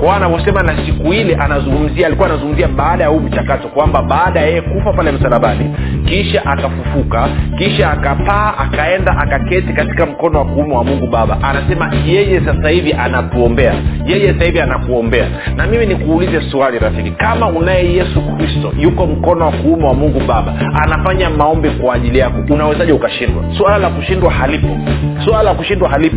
kwao anavyosema na siku ile anazungumzia alikuwa anazungumzia baada ya huu mchakato kwamba baada ya yeye kufa pale msalabani kisha akafufuka kisha akapaa akaenda akaketi katika mkono wa kuume wa mungu baba. Anasema yeye sasa hivi anatuombea yeye sasa hivi anakuombea. Na mimi nikuulize swali rafiki kama unaye yesu kristo yuko mkono wa kuume wa mungu baba anafanya maombi kwa ajili yako unawezaje ukashindwa? Swala la kushindwa halipo. Swala la kushindwa halipo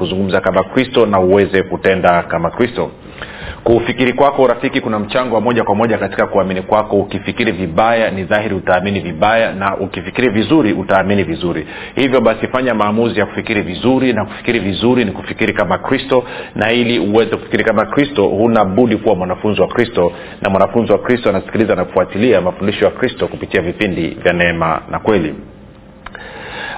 kuzungumza kama kristo na uweze kutenda kama kristo. Kufikiri kwako rafiki kuna mchango wa moja kwa moja katika kuamini kwako. Ukifikiri vibaya ni dhahiri utaamini vibaya na ukifikiri vizuri utaamini vizuri. Hivyo basi fanya maamuzi ya kufikiri vizuri na kufikiri vizuri ni kufikiri kama kristo. Na ili uweze kufikiri kama kristo huna budi kuwa mwanafunzi wa kristo. Na mwanafunzi wa kristo anasikiliza na kufuatilia mafundisho ya kristo kupitia vipindi vya neema na kweli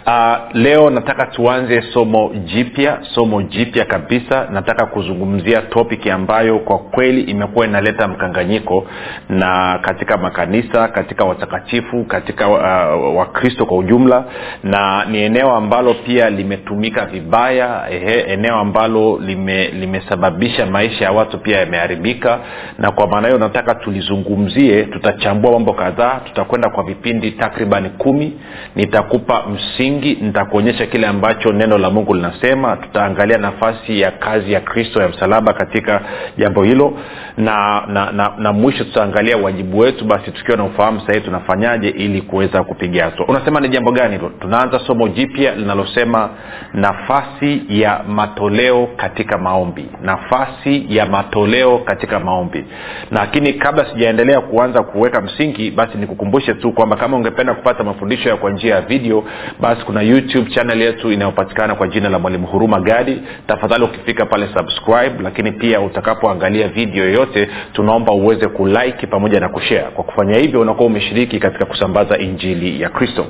uh, leo nataka tuanze somo jipya somo jipya kabisa. Nataka kuzungumzia topic ambayo kwa kweli imekuwa inaleta mkanganyiko na katika makanisa katika watakatifu katika uh, wakristo kwa ujumla. Na ni eneo ambalo pia limetumika vibaya ehe, eneo ambalo lime, limesababisha maisha ya watu pia yameharibika. Na kwa maana hiyo nataka tulizungumzie tutachambua mambo kadhaa tutakwenda kwa vipindi takriban kumi. Nitakupa msingi nitakuonyesha kile ambacho neno la mungu linasema. Tutaangalia nafasi ya kazi ya kristo ya msalaba katika jambo hilo. Na na, na, na mwisho tutaangalia wajibu wetu. Basi tukiwa na ufahamu sahii tunafanyaje ili kuweza kupiga hatua. Unasema ni jambo gani hilo? Tunaanza somo jipya linalosema nafasi ya matoleo katika maombi. Nafasi ya matoleo katika maombi. Lakini kabla sijaendelea kuanza kuweka msingi basi nikukumbushe tu kwamba kama ungependa kupata mafundisho ya kwa njia ya video basi kuna youtube channel yetu inayopatikana kwa jina la mwalimu huruma gadi. Tafadhali ukifika pale subscribe. Lakini pia utakapoangalia video yoyote tunaomba uweze kulike pamoja na kushare. Kwa kufanya hivyo unakuwa umeshiriki katika kusambaza injili ya kristo.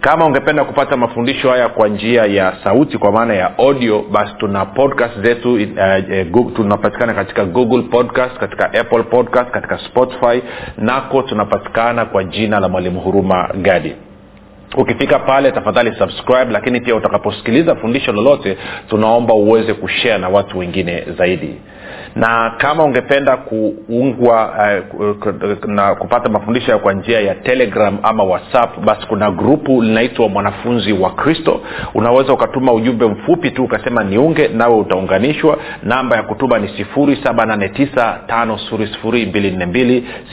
Kama ungependa kupata mafundisho haya kwa njia ya sauti kwa maana ya audio basi tuna podcast zetu uh, tunapatikana katika google podcast katika apple podcast katika spotify. Nako tunapatikana kwa jina la mwalimu huruma gadi ukifika pale tafadhali subscribe lakini pia utakaposikiliza fundisho lolote tunaomba uweze kushare na watu wengine zaidi. Na kama ungependa kuungwa uh, na kupata mafundisho kwa njia ya telegram ama whatsapp basi kuna grupu linaitwa mwanafunzi wa kristo. Unaweza ukatuma ujumbe mfupi tu ukasema niunge nawe utaunganishwa. Namba ya kutuma ni 789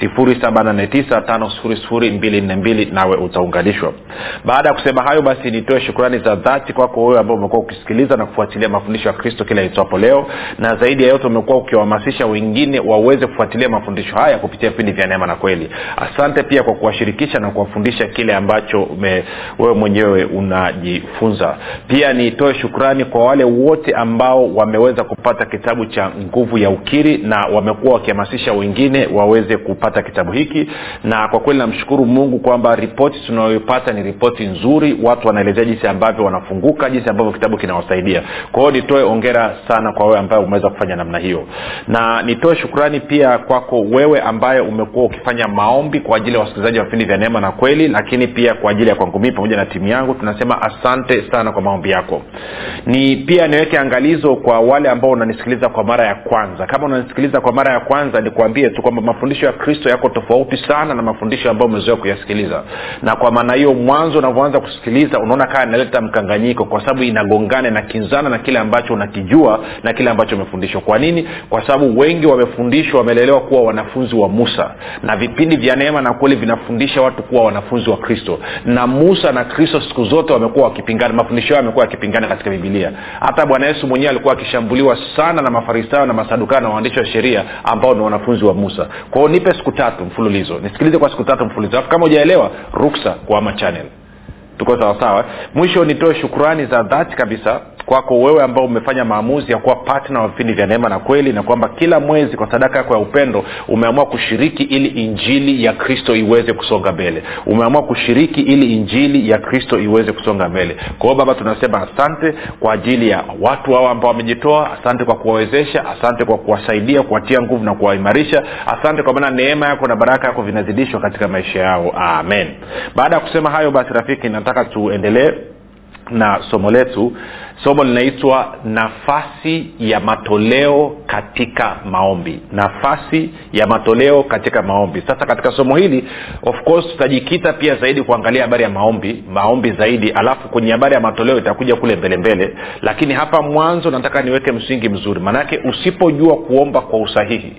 789 nawe utaunganishwa baada ya kusema hayo basi nitoe shukrani za dhati kwako wewe ambao umekuwa ukisikiliza na kufuatilia mafundisho ya kristo kila itwapo leo. Na zaidi ya yote umekuwa ukiwahamasisha wengine waweze kufuatilia mafundisho haya kupitia vipindi vya neema na kweli. Asante pia kwa kuwashirikisha na kuwafundisha kile ambacho ume, wewe mwenyewe unajifunza. Pia nitoe shukrani kwa wale wote ambao wameweza kupata kitabu cha nguvu ya ukiri na wamekuwa wakihamasisha wengine waweze kupata kitabu hiki. Na kwa kweli namshukuru mungu kwamba ripoti tunayoipata ni ripoti nzuri watu wanaelezea jinsi ambavyo wanafunguka jinsi ambavyo kitabu kinawasaidia. Kwa hiyo nitoe ongera sana kwa wewe ambaye umeweza kufanya namna hiyo. Na nitoe shukrani pia kwako wewe ambaye umekuwa ukifanya maombi kwa ajili ya wasikilizaji wa vipindi vya neema na kweli lakini pia kwa ajili ya kwangu mii pamoja na timu yangu tunasema asante sana kwa maombi yako. Ni pia niweke angalizo kwa wale ambao unanisikiliza kwa mara ya kwanza. Kama unanisikiliza kwa mara ya kwanza nikuambie tu kwamba mafundisho ya kristo yako tofauti sana na mafundisho ambayo umezoea kuyasikiliza. Na kwa maana hiyo mwanzo mwanzo unavyoanza kusikiliza unaona kaa inaleta mkanganyiko kwa sababu inagongana inakinzana na kile ambacho unakijua na kile ambacho umefundishwa. Kwa nini? Kwa sababu wengi wamefundishwa wamelelewa kuwa wanafunzi wa musa. Na vipindi vya neema na kweli vinafundisha watu kuwa wanafunzi wa kristo. Na musa na kristo siku zote wamekuwa wakipingana mafundisho yao yamekuwa yakipingana katika bibilia hata bwana yesu mwenyewe alikuwa akishambuliwa sana na mafarisayo na masadukayo na waandishi wa sheria ambao ni wanafunzi wa musa. Kwao nipe siku tatu mfululizo. Nisikilize kwa siku tatu mfululizo. Alafu kama ujaelewa ruksa kuama channel tuko sawasawa mwisho nitoe shukrani za dhati kabisa kwako wewe ambao umefanya maamuzi ya kuwa patna wa vipindi vya neema na kweli na kwamba kila mwezi kwa sadaka yako ya upendo umeamua kushiriki ili injili ya kristo iweze kusonga mbele. Umeamua kushiriki ili injili ya kristo iweze kusonga mbele. Kwa hiyo baba tunasema asante kwa ajili ya watu hao ambao wamejitoa. Asante kwa kuwawezesha. Asante kwa kuwasaidia kuwatia nguvu na kuwaimarisha. Asante kwa maana neema yako na baraka yako vinazidishwa katika maisha yao. Amen. Baada ya kusema hayo basi rafiki nataka tuendelee na somo letu. Somo linaitwa nafasi ya matoleo katika maombi. Nafasi ya matoleo katika maombi. Sasa katika somo hili of course tutajikita pia zaidi kuangalia habari ya maombi maombi zaidi. Alafu kwenye habari ya matoleo itakuja kule mbele mbele. Lakini hapa mwanzo nataka niweke msingi mzuri. Maanake usipojua kuomba kwa usahihi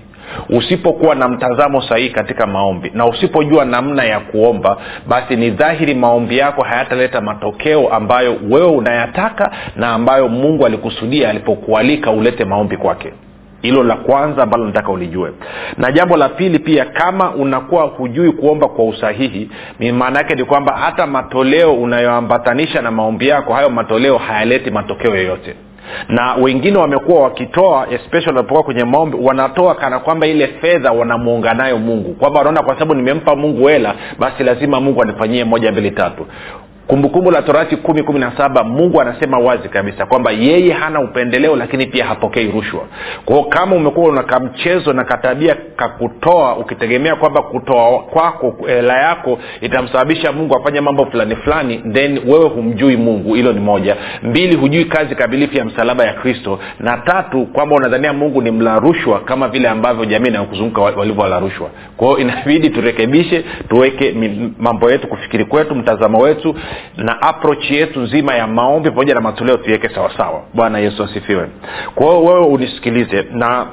usipokuwa na mtazamo sahihi katika maombi na usipojua namna ya kuomba basi ni dhahiri maombi yako hayataleta matokeo ambayo wewe unayataka na ambayo mungu alikusudia alipokualika ulete maombi kwake. Hilo la kwanza ambalo nataka ulijue. Na jambo la pili pia kama unakuwa hujui kuomba kwa usahihi maana yake ni kwamba hata matoleo unayoambatanisha na maombi yako hayo matoleo hayaleti matokeo yoyote na wengine wamekuwa wakitoa especially wanapokuwa kwenye maombi wanatoa kana kwamba ile fedha wanamuunga nayo mungu. Kwamba wanaona kwa sababu nimempa mungu hela basi lazima mungu anifanyie moja mbili tatu kumbukumbu la torati kumi kumi na saba mungu anasema wazi kabisa kwamba yeye hana upendeleo lakini pia hapokei rushwa. Kwao kama umekuwa una kamchezo na katabia kakutoa ukitegemea kwamba kutoa kwako hela yako itamsababisha mungu afanye mambo fulani fulani then wewe humjui mungu. Hilo ni moja. Mbili hujui kazi kamilifu ya msalaba ya kristo. Na tatu kwamba unadhania mungu ni mla rushwa kama vile ambavyo jamii inayokuzunguka walivyo wala rushwa. Kwao inabidi turekebishe tuweke mambo yetu kufikiri kwetu mtazamo wetu na approach yetu nzima ya maombi pamoja na matoleo tuiweke sawasawa bwana yesu asifiwe. Kwa wewe unisikilize na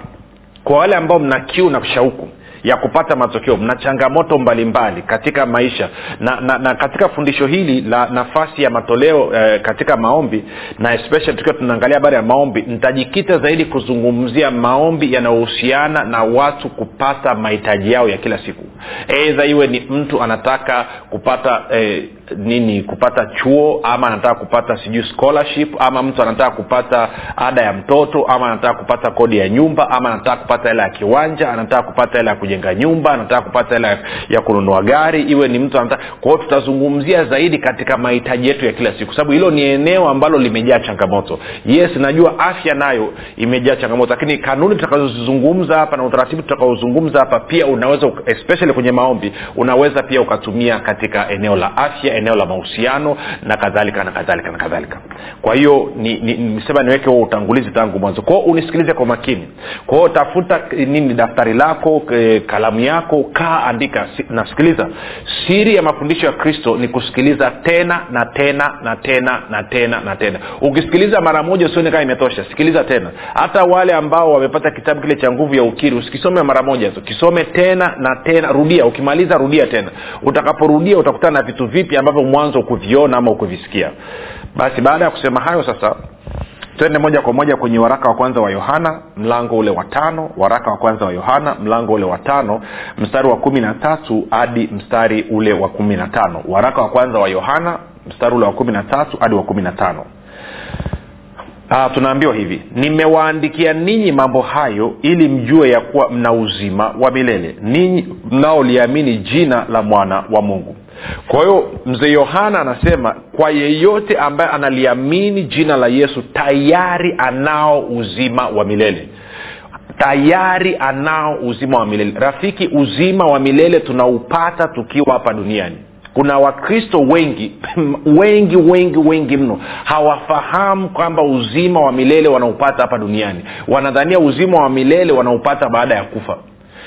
kwa wale ambao mna kiu na shauku ya kupata matokeo mna changamoto mbalimbali mbali katika maisha na, na, na katika fundisho hili la nafasi ya matoleo eh, katika maombi na especially tukiwa tunaangalia habari ya maombi nitajikita zaidi kuzungumzia maombi yanayohusiana na watu kupata mahitaji yao ya kila siku. Eidha iwe ni mtu anataka kupata eh, nini kupata chuo ama anataka kupata sijui scholarship ama mtu anataka kupata ada ya mtoto ama anataka kupata kodi ya nyumba ama anataka kupata hela ya kiwanja anataka kupata hela ya kujenga nyumba anataka kupata hela ya kununua gari iwe ni mtu anataka. Kwao tutazungumzia zaidi katika mahitaji yetu ya kila siku sababu hilo ni eneo ambalo limejaa changamoto. Yes najua afya nayo imejaa changamoto lakini kanuni tutakazozizungumza hapa na utaratibu tutakaozungumza hapa pia unaweza especially kwenye maombi unaweza pia ukatumia katika eneo la afya eneo la mahusiano na kadhalika na kadhalika na kadhalika. Kwa hiyo nisema ni, ni, niweke huo utangulizi tangu mwanzo. Kwao unisikilize kwa makini. Kwao tafuta nini daftari lako e, kalamu yako kaa andika. Nasikiliza. Siri ya mafundisho ya kristo ni kusikiliza tena na tena na tena na tena na tena. Ukisikiliza mara moja usione kama imetosha. Sikiliza tena. Hata wale ambao wamepata kitabu kile cha nguvu ya ukiri usikisome mara moja kisome tena na tena. Rudia. Ukimaliza rudia tena. Utakaporudia utakutana na vitu vipi ambavyo mwanzo ukuviona ama ukuvisikia basi baada ya kusema hayo sasa twende moja kwa moja kwenye waraka wa kwanza wa yohana mlango ule wa tano. Waraka wa kwanza wa yohana mlango ule wa tano mstari wa kumi na tatu hadi mstari ule wa kumi na tano. Waraka wa kwanza wa yohana mstari ule wa kumi na tatu hadi wa kumi na tano. Uh, tunaambiwa hivi nimewaandikia ninyi mambo hayo ili mjue ya kuwa mna uzima wa milele. Ninyi mnaoliamini jina la mwana wa mungu kwa hiyo mzee yohana anasema kwa yeyote ambaye analiamini jina la yesu tayari anao uzima wa milele. Tayari anao uzima wa milele. Rafiki uzima wa milele tunaupata tukiwa hapa duniani. Kuna wakristo wengi wengi wengi wengi mno hawafahamu kwamba uzima wa milele wanaupata hapa duniani. Wanadhania uzima wa milele wanaupata baada ya kufa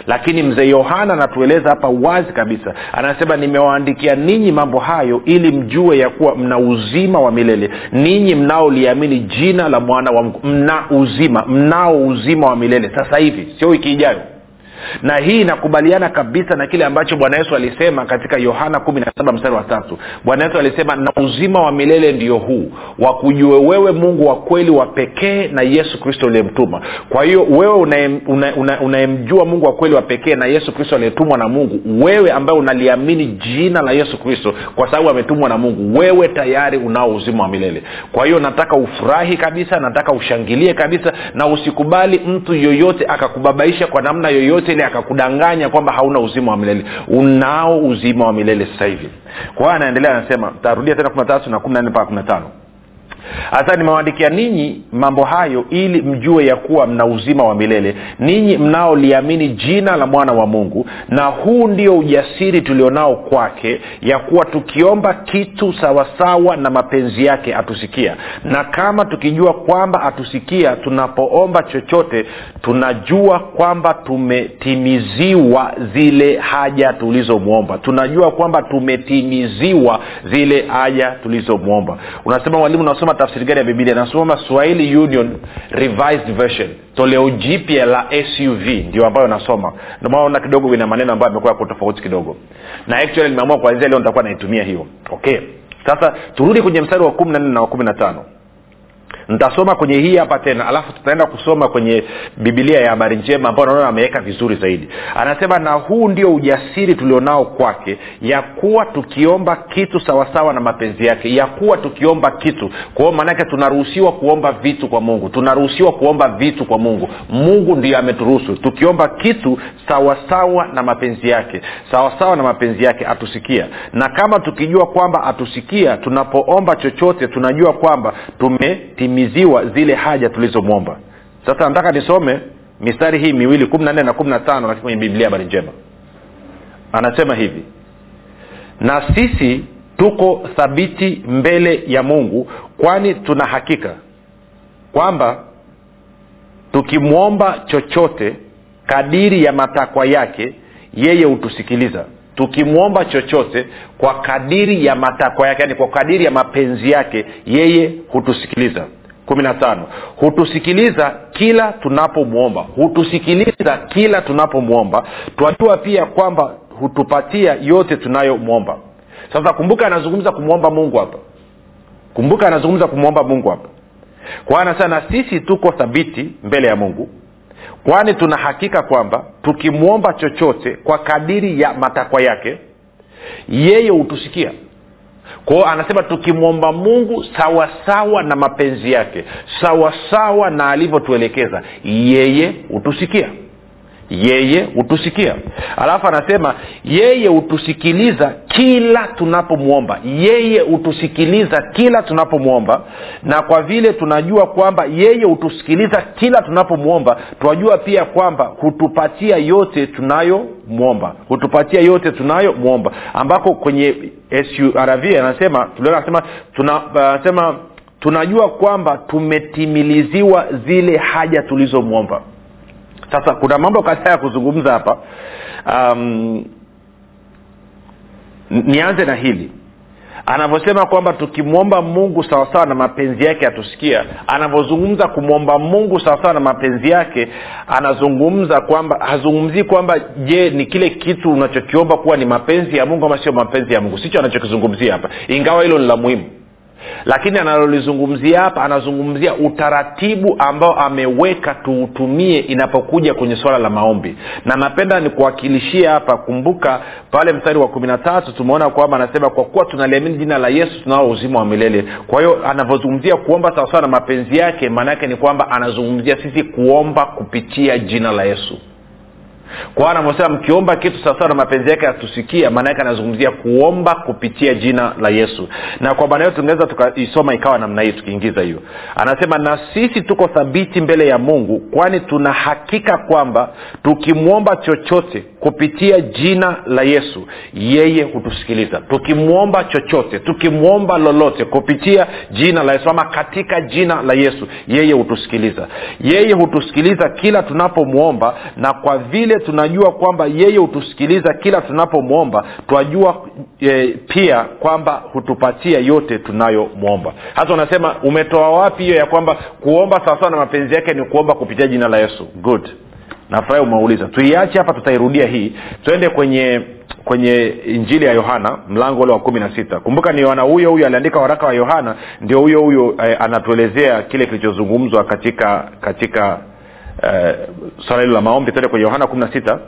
lakini mzee yohana anatueleza hapa wazi kabisa. Anasema nimewaandikia ninyi mambo hayo ili mjue ya kuwa mna uzima wa milele. Ninyi mnaoliamini jina la mwana wa mungu mna uzima mnao uzima wa milele. Sasa hivi sio wiki ijayo na hii inakubaliana kabisa na kile ambacho bwana yesu alisema katika yohana 17 mstari wa tatu. Bwana yesu alisema na uzima wa milele ndio huu wakujue wewe mungu wa kweli wa pekee na yesu kristo uliyemtuma. Kwa hiyo wewe unayemjua una, una, una mungu wa kweli wa pekee na yesu kristo aliyetumwa na mungu wewe ambaye unaliamini jina la yesu kristo kwa sababu ametumwa na mungu wewe tayari unao uzima wa milele. Kwa hiyo nataka ufurahi kabisa nataka ushangilie kabisa na usikubali mtu yoyote akakubabaisha kwa namna yoyote ile akakudanganya kwamba hauna uzima wa milele. Unao uzima wa milele sasa hivi. Kwa hiyo anaendelea anasema tarudia tena kumi na tatu na kumi na nne mpaka kumi na tano hasa nimewaandikia ninyi mambo hayo ili mjue ya kuwa mna uzima wa milele. Ninyi mnaoliamini jina la mwana wa mungu na huu ndio ujasiri tulionao kwake ya kuwa tukiomba kitu sawasawa na mapenzi yake atusikia. Na kama tukijua kwamba atusikia tunapoomba chochote tunajua kwamba tumetimiziwa zile haja tulizomwomba. Tunajua kwamba tumetimiziwa zile haja tulizomwomba. Unasema mwalimu unasoma tafsiri gani ya bibilia nasoma swahili union revised version toleo jipya la suv ndio ambayo nasoma. Ndomaona kidogo ina maneno ambayo amekuwa yako tofauti kidogo. Na actually nimeamua kuanzia leo nitakuwa naitumia hiyo. Okay? Sasa turudi kwenye mstari wa kumi na nne na wa kumi na tano nitasoma kwenye hii hapa tena alafu tutaenda kusoma kwenye bibilia ya habari njema ambao naona ameweka vizuri zaidi. Anasema na huu ndio ujasiri tulionao kwake ya kuwa tukiomba kitu sawasawa na mapenzi yake ya kuwa tukiomba kitu. Kwao maanake tunaruhusiwa kuomba vitu kwa mungu tunaruhusiwa kuomba vitu kwa mungu. Mungu ndio ameturuhusu. Tukiomba kitu sawasawa na mapenzi yake sawasawa na mapenzi yake atusikia na kama tukijua kwamba atusikia tunapoomba chochote tunajua kwamba tumetimiza kutimiziwa zile haja tulizomwomba. Sasa nataka nisome mistari hii miwili kumi na nne na kumi na tano lakini kwenye biblia habari njema. Anasema hivi na sisi tuko thabiti mbele ya mungu kwani tuna hakika kwamba tukimwomba chochote kadiri ya matakwa yake yeye hutusikiliza. Tukimwomba chochote kwa kadiri ya matakwa yake yani kwa kadiri ya mapenzi yake yeye hutusikiliza kumi na tano. Hutusikiliza kila tunapomwomba. Hutusikiliza kila tunapomwomba. Twajua pia kwamba hutupatia yote tunayomwomba. Sasa kumbuka anazungumza kumwomba mungu hapa. Kumbuka anazungumza kumwomba mungu hapa. Kwana sana sisi tuko thabiti mbele ya mungu. Kwani tuna hakika kwamba tukimwomba chochote kwa kadiri ya matakwa yake yeye hutusikia kwao anasema tukimwomba mungu sawasawa na mapenzi yake sawasawa na alivyotuelekeza yeye hutusikia yeye hutusikia. Alafu anasema yeye hutusikiliza kila tunapomwomba. Yeye hutusikiliza kila tunapomwomba. Na kwa vile tunajua kwamba yeye hutusikiliza kila tunapomwomba twajua pia kwamba hutupatia yote tunayomwomba. Hutupatia yote tunayomwomba. Ambako kwenye surv anasema anasema tuna, anasema tunajua kwamba tumetimiliziwa zile haja tulizomwomba sasa kuna mambo kadhaa ya kuzungumza hapa. Um, nianze na hili. Anavyosema kwamba tukimwomba mungu sawasawa na mapenzi yake atusikia anavyozungumza kumwomba mungu sawasawa na mapenzi yake anazungumza kwamba hazungumzii kwamba je ni kile kitu unachokiomba kuwa ni mapenzi ya mungu ama sio mapenzi ya mungu. Sicho anachokizungumzia hapa. Ingawa hilo ni la muhimu lakini analolizungumzia hapa anazungumzia utaratibu ambao ameweka tuutumie inapokuja kwenye swala la maombi. Na napenda nikuwakilishia hapa kumbuka pale mstari wa kumi na tatu tumeona kwamba anasema kwa kuwa tunaliamini jina la yesu tunao uzima wa milele. Kwa hiyo anavyozungumzia kuomba sawasawa na mapenzi yake maana yake ni kwamba anazungumzia sisi kuomba kupitia jina la yesu kwa anavyosema mkiomba kitu sawasawa na mapenzi yake atusikia maana yake anazungumzia kuomba kupitia jina la yesu. Na kwa maana hiyo tungeweza tukaisoma ikawa namna hii tukiingiza hiyo. Anasema na sisi tuko thabiti mbele ya mungu kwani tuna hakika kwamba tukimwomba chochote kupitia jina la yesu yeye hutusikiliza. Tukimwomba chochote tukimwomba lolote kupitia jina la yesu ama katika jina la yesu yeye hutusikiliza. Yeye hutusikiliza kila tunapomwomba na kwa vile vile tunajua kwamba yeye hutusikiliza kila tunapomwomba. Twajua e, pia kwamba hutupatia yote tunayomwomba. Hasa unasema umetoa wapi hiyo ya kwamba kuomba sawasawa na mapenzi yake ni kuomba kupitia jina la yesu? Good. Nafurahi umeuliza. Tuiache hapa tutairudia hii. Twende kwenye kwenye injili ya yohana mlango ule wa kumi na sita. Kumbuka ni yohana huyo huyo aliandika waraka wa yohana ndio huyo huyo eh, anatuelezea kile kilichozungumzwa katika katika eh, swala hilo la maombi twende kwenye yohana kumi na sita.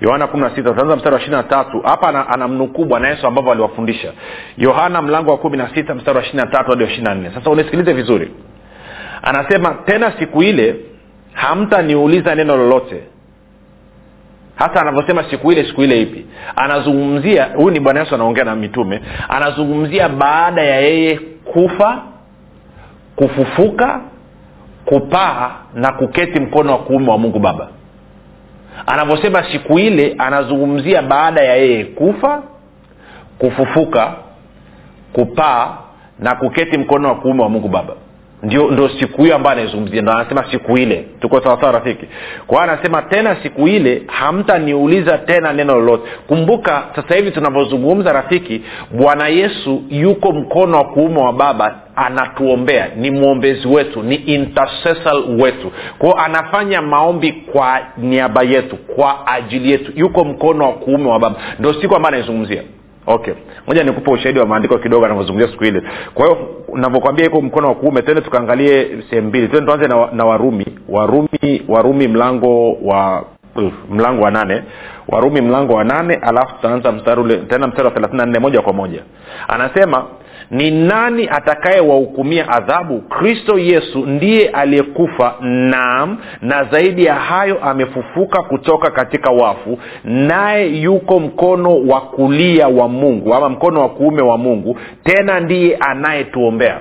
Yohana kumi na sita utaanza mstari wa ishiri na tatu. Hapa anamnukuu bwana yesu ambavyo aliwafundisha. Yohana mlango wa kumi na sita mstari wa ishiri na tatu hadi wa ishiri na nne. Sasa unisikilize vizuri. Anasema tena siku ile hamtaniuliza neno lolote. Hasa anavyosema siku ile siku ile ipi. Anazungumzia huyu ni bwana yesu anaongea na mitume. Anazungumzia baada ya yeye kufa kufufuka kupaa na kuketi mkono wa kuume wa mungu baba. Anavyosema siku ile anazungumzia baada ya yeye kufa kufufuka kupaa na kuketi mkono wa kuume wa mungu baba ndio ndo siku hiyo ambayo anaizungumzia ndo anasema siku ile. Tuko sawasawa rafiki? Kwa anasema tena siku ile hamtaniuliza tena neno lolote. Kumbuka sasa hivi tunavyozungumza rafiki bwana yesu yuko mkono wa kuume wa baba anatuombea. Ni mwombezi wetu ni intercessor wetu. Kwao anafanya maombi kwa niaba yetu kwa ajili yetu. Yuko mkono wa kuume wa baba. Ndo siku ambayo anaizungumzia okay. Moja nikupa ushahidi wa maandiko kidogo anavyozungumzia siku ile kwa hiyo navyokwambia iko mkono wa kuume tende tukaangalie sehemu mbili. Tende tuanze na, na warumi. Warumi warumi mlango wa mlango wa nane. Warumi mlango wa nane alafu tutaanza mstari ule tena mstari wa thelathini na nne moja kwa moja. Anasema ni nani atakayewahukumia adhabu? Kristo yesu ndiye aliyekufa. Naam na zaidi ya hayo amefufuka kutoka katika wafu naye yuko mkono wa kulia wa mungu ama mkono wa kuume wa mungu tena ndiye anayetuombea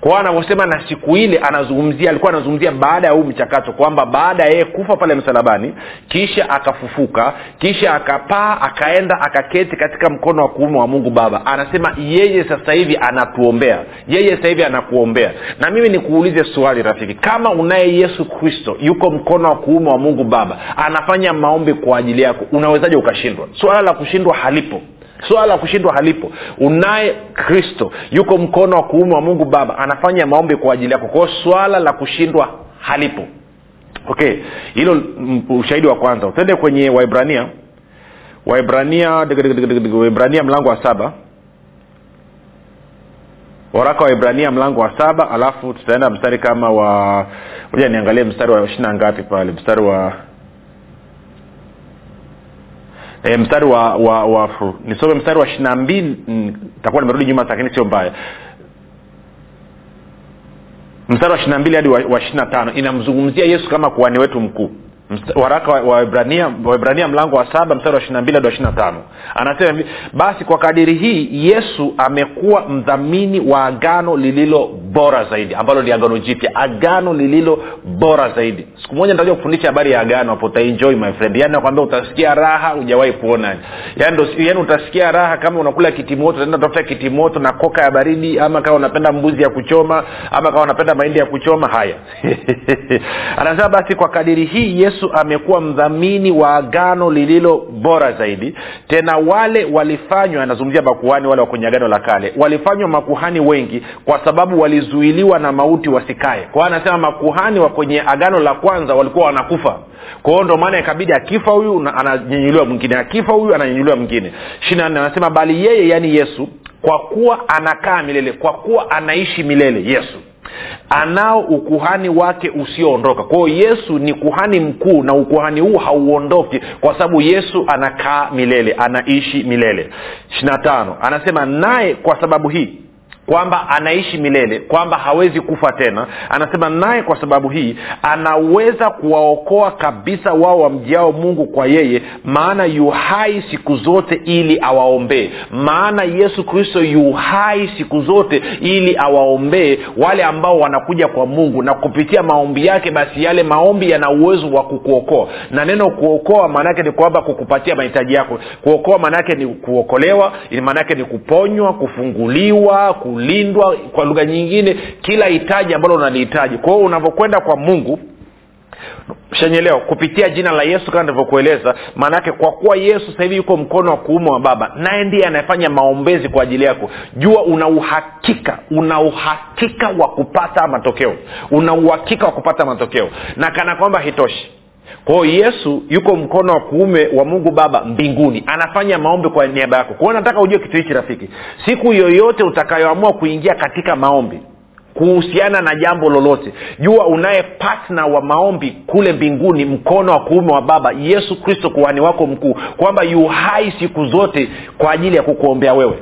kwao anavyosema na siku ile anazungumzia alikuwa anazungumzia baada ya huu mchakato kwamba baada ya yeye kufa pale msalabani kisha akafufuka kisha akapaa akaenda akaketi katika mkono wa kuume wa mungu baba. Anasema yeye sasa hivi anatuombea yeye sasa hivi anakuombea. Na mimi nikuulize swali rafiki. Kama unaye yesu kristo yuko mkono wa kuume wa mungu baba anafanya maombi kwa ajili yako unawezaje ukashindwa? Swala la kushindwa halipo swala la kushindwa halipo. Unaye kristo. Yuko mkono wa kuume wa mungu baba. Anafanya maombi kwa ajili yako. Kwao swala la kushindwa halipo. Okay. Hilo ushahidi wa kwanza. Utende kwenye waibrania. Waibrania waibrania mlango wa saba. Waraka wa ibrania mlango wa saba alafu tutaenda mstari kama wa moja niangalie mstari wa ishina ngapi pale mstari wa e, mstari wa, wa, wa nisome mstari wa ishirina mbili takuwa nimerudi nyuma lakini sio mbaya. Mstari wa ishirina mbili hadi wa ishirina tano inamzungumzia yesu kama kuhani wetu mkuu waraka wa ibrania waibrania mlango wa saba mstari wa ishirina mbili hadi wa ishirina tano. Anasema hivi basi kwa kadiri hii yesu amekuwa mdhamini wa agano lililo bora zaidi ambalo ni agano jipya agano lililo bora zaidi. Siku moja nitakuja kufundisha habari ya agano hapo utaenjoy my friend. Yaani nakwambia utasikia raha hujawahi kuona. Yaani yani utasikia raha kama unakula kitimoto utaenda tafuta kitimoto na koka ya baridi ama kama unapenda mbuzi ya kuchoma ama kama unapenda mahindi ya kuchoma haya. Anasema basi kwa kadiri hii yesu amekuwa mdhamini wa agano lililo bora zaidi. Tena wale walifanywa anazungumzia makuhani wale wa kwenye agano la kale walifanywa makuhani wengi kwa sababu walizuiliwa na mauti wasikae. Kwa anasema makuhani wa kwenye agano la kwanza walikuwa wanakufa. Kwao ndo maana ikabidi akifa huyu ananyenyuliwa mwingine akifa huyu ananyenyuliwa mwingine. Ishiri nne anasema bali yeye yaani yesu kwa kuwa anakaa milele kwa kuwa anaishi milele yesu anao ukuhani wake usioondoka. Kwao yesu ni kuhani mkuu na ukuhani huu hauondoki kwa sababu yesu anakaa milele anaishi milele. Ishirina tano anasema naye kwa sababu hii kwamba anaishi milele kwamba hawezi kufa tena. Anasema naye kwa sababu hii anaweza kuwaokoa kabisa wao wamjiao mungu kwa yeye maana yuhai siku zote ili awaombee. Maana yesu kristo yuhai siku zote ili awaombee wale ambao wanakuja kwa mungu na kupitia maombi yake basi yale maombi yana uwezo wa kukuokoa. Na neno kuokoa maanaake ni kwamba kukupatia mahitaji yako. Kuokoa maanaake ni kuokolewa maanaake ni kuponywa kufunguliwa kulindwa kwa lugha nyingine kila hitaji ambalo unalihitaji. Kwa hiyo unavyokwenda kwa mungu shanyelewa kupitia jina la yesu kama nilivyokueleza maanaake kwa kuwa yesu sasa hivi yuko mkono wa kuume wa baba naye ndiye anayefanya maombezi kwa ajili yako. Jua una uhakika una uhakika wa kupata matokeo. Una uhakika wa kupata matokeo. Na kana kwamba hitoshi kwao yesu yuko mkono wa kuume wa mungu baba mbinguni. Anafanya maombi kwa niaba yako. Kwao nataka ujue kitu hichi rafiki. Siku yoyote utakayoamua kuingia katika maombi kuhusiana na jambo lolote jua unaye patna wa maombi kule mbinguni mkono wa kuume wa baba yesu kristo kuhani wako mkuu kwamba yu hai siku zote kwa ajili ya kukuombea wewe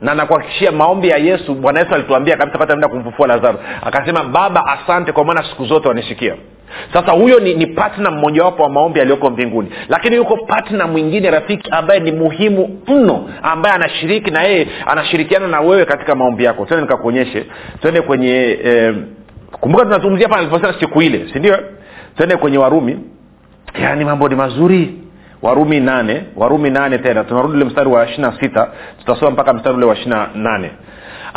na nakuhakikishia maombi ya yesu bwana yesu alituambia kabisa pata kumfufua lazaro. Akasema baba asante kwa maana siku zote wanisikia sasa huyo ni, ni patna mmojawapo wa maombi aliyoko mbinguni. Lakini yuko patna mwingine rafiki ambaye ni muhimu mno ambaye anashiriki na yeye anashirikiana na wewe katika maombi yako. Tende nikakuonyeshe. Twende kwenye eh, kumbuka tunazungumzia pa alivyosema siku ile sindio twende kwenye warumi. Yaani mambo ni mazuri warumi nane warumi nane tena tunarudi ule mstari wa ishiri na sita tutasoma mpaka mstari ule wa ishiri na nane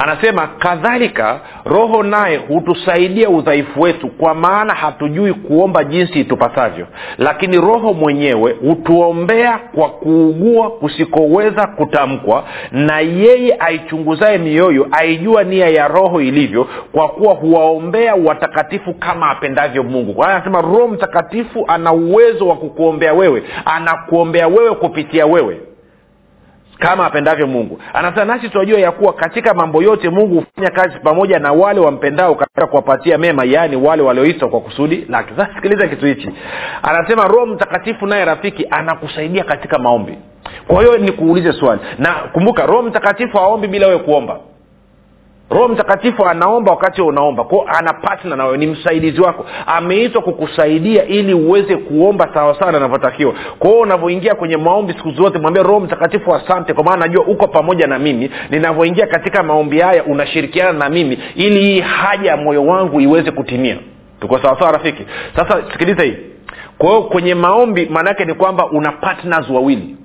anasema kadhalika roho naye hutusaidia udhaifu wetu kwa maana hatujui kuomba jinsi itupasavyo. Lakini roho mwenyewe hutuombea kwa kuugua kusikoweza kutamkwa na yeye aichunguzaye mioyo aijua nia ya roho ilivyo kwa kuwa huwaombea watakatifu kama apendavyo mungu. Anasema roho mtakatifu ana uwezo wa kukuombea wewe anakuombea wewe kupitia wewe kama apendavyo mungu. Anasema nasi tunajua ya kuwa katika mambo yote mungu hufanya kazi pamoja na wale wampendao katika kuwapatia mema yaani wale walioitwa kwa kusudi lake. Sasa sikiliza kitu hichi. Anasema roho mtakatifu naye rafiki anakusaidia katika maombi. Kwa hiyo nikuulize swali. Na kumbuka roho mtakatifu aombi bila wewe kuomba roho mtakatifu anaomba wakati unaomba. Kwao ana patna nawe ni msaidizi wako. Ameitwa kukusaidia ili uweze kuomba sawasawa nanavyotakiwa kwao unavyoingia kwenye maombi siku zote mwambia roho mtakatifu asante kwa maana najua uko pamoja na mimi. Ninavyoingia katika maombi haya unashirikiana na mimi ili hii haja ya moyo wangu iweze kutimia. Tuko sawasawa rafiki? Sasa sikiliza hii. Kwa hiyo kwenye maombi maanaake ni kwamba una partners wawili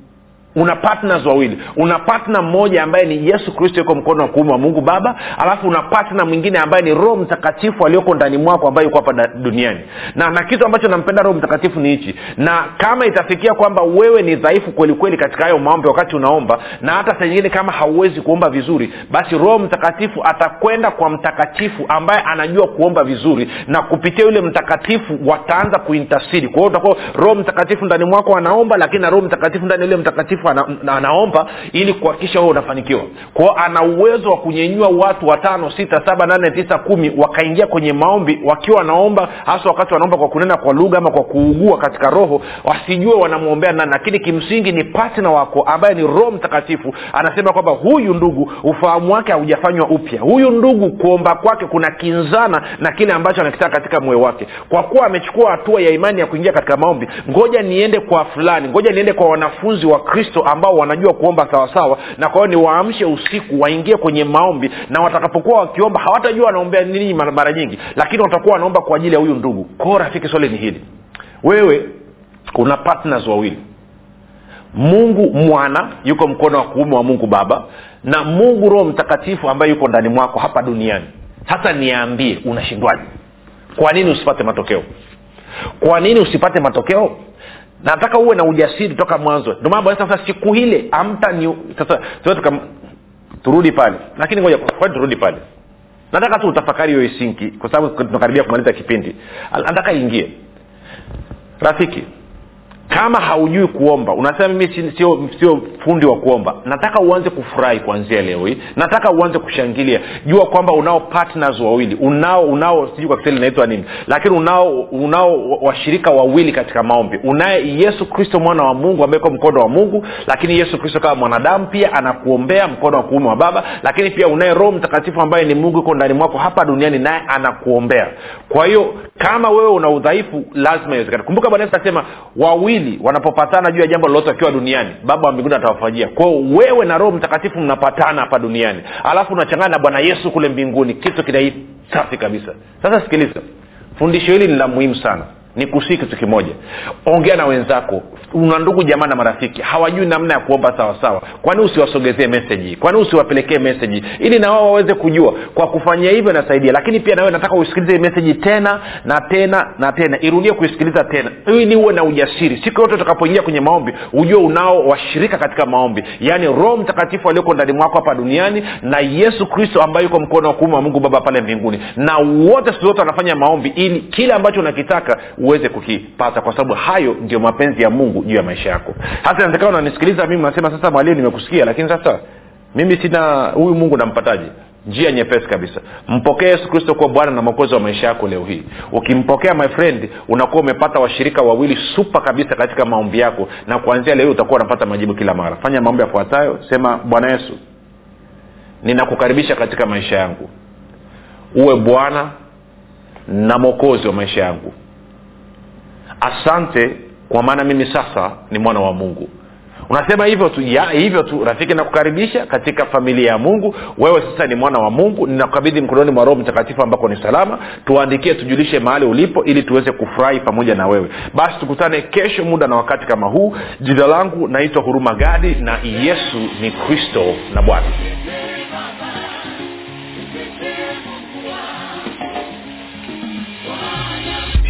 una partners wawili. Una partner mmoja ambaye ni yesu kristo yuko mkono wa kuume wa mungu baba alafu una partner mwingine ambaye ni roho mtakatifu aliyoko ndani mwako ambaye yuko hapa duniani. Na na kitu ambacho nampenda roho mtakatifu ni hichi. Na kama itafikia kwamba wewe ni dhaifu kweli kweli katika hayo maombi wakati unaomba na hata saa nyingine kama hauwezi kuomba vizuri basi roho mtakatifu atakwenda kwa mtakatifu ambaye anajua kuomba vizuri na kupitia yule mtakatifu wataanza kuintasidi kwa hiyo utakuwa roho mtakatifu ndani mwako anaomba lakini na roho mtakatifu ndani yule mtakatifu mtakatifu ana, anaomba ili kuhakikisha wewe unafanikiwa. Kwao ana uwezo wa kunyenyua watu watano sita saba nane tisa kumi wakaingia kwenye maombi wakiwa wanaomba hasa wakati wanaomba kwa kunena kwa lugha ama kwa kuugua katika roho wasijue wanamwombea nani. Lakini kimsingi ni patna wako ambaye ni roho mtakatifu anasema kwamba huyu ndugu ufahamu wake haujafanywa upya. Huyu ndugu kuomba kwake kuna kinzana na kile ambacho anakitaka katika moyo wake. Kwa kuwa amechukua hatua ya imani ya kuingia katika maombi ngoja niende kwa fulani ngoja niende kwa wanafunzi wa kristo ambao wanajua kuomba sawasawa na kwa hiyo niwaamshe usiku waingie kwenye maombi na watakapokuwa wakiomba hawatajua wanaombea nini mara nyingi lakini watakuwa wanaomba kwa ajili ya huyu ndugu. Kwao rafiki swali ni hili. Wewe una partners wawili. Mungu mwana yuko mkono wa kuume wa mungu baba na mungu roho mtakatifu ambaye yuko ndani mwako hapa duniani. Sasa niambie unashindwaje? Kwa nini usipate matokeo? Kwa nini usipate matokeo nataka uwe na ujasiri toka mwanzo. Ndio maana sasa siku ile amta ni sasa tuka, turudi pale. Lakini ngoja kwani turudi pale? Nataka tu utafakari hiyo isinki kwa sababu tunakaribia kumaliza kipindi. Nataka ingie rafiki kama haujui kuomba unasema mimi sio sio fundi wa kuomba. Nataka uanze kufurahi kuanzia leo hii. Nataka uanze kushangilia. Jua kwamba unao partners wawili. Unao unao sijui kwa kiswahili inaitwa nini. Lakini unao unao washirika wawili katika maombi. Unaye yesu kristo mwana wa mungu ambaye iko mkono wa mungu. Lakini yesu kristo kama mwanadamu pia anakuombea mkono wa kuume wa baba. Lakini pia unaye roho mtakatifu ambaye ni mungu iko ndani mwako hapa duniani naye anakuombea. Kwa hiyo kama wewe una udhaifu lazima iwezekana kumbuka bwana yesu akasema wawili wanapopatana juu ya jambo lolote wakiwa duniani baba wa mbinguni atawafanyia. Kwao wewe na roho mtakatifu mnapatana hapa duniani alafu unachangana na bwana yesu kule mbinguni kitu kinai safi kabisa. Sasa sikiliza fundisho hili ni la muhimu sana ni kusii kitu kimoja. Ongea na wenzako. Una ndugu jamaa na marafiki. Hawajui namna ya kuomba sawasawa kwani usiwasogezee meseji kwani usiwapelekee meseji ili na wao waweze kujua. Kwa kufanyia hivyo inasaidia. Lakini pia nawe nataka usikilize meseji tena na tena na tena. Irudie kuisikiliza tena. Ili uwe na ujasiri. Siku yote utakapoingia kwenye maombi ujue unao washirika katika maombi. Yaani roho mtakatifu alioko ndani mwako hapa duniani na yesu kristo ambaye yuko mkono wa kuume wa mungu baba pale mbinguni. Na wote siku zote wanafanya maombi ili kile ambacho unakitaka uweze kukipata kwa sababu hayo ndio mapenzi ya mungu juu ya maisha yako. Hasa inawezekana unanisikiliza mimi unasema sasa mwalimu nimekusikia lakini sasa mimi sina huyu mungu nampataje? Njia nyepesi kabisa. Mpokee yesu kristo kuwa bwana na mwokozi wa maisha yako leo hii. Ukimpokea my friend unakuwa umepata washirika wawili supa kabisa katika maombi yako na kuanzia leo utakuwa unapata majibu kila mara. Fanya maombi yafuatayo sema bwana yesu ninakukaribisha katika maisha yangu. Uwe bwana na mwokozi wa maisha yangu asante kwa maana mimi sasa ni mwana wa mungu. Unasema hivyo tu ya hivyo tu rafiki nakukaribisha katika familia ya mungu. Wewe sasa ni mwana wa mungu ninakukabidhi mkononi mwa roho mtakatifu ambako ni salama. Tuandikie tujulishe mahali ulipo ili tuweze kufurahi pamoja na wewe. Basi tukutane kesho muda na wakati kama huu. Jina langu naitwa huruma gadi na yesu ni kristo na bwana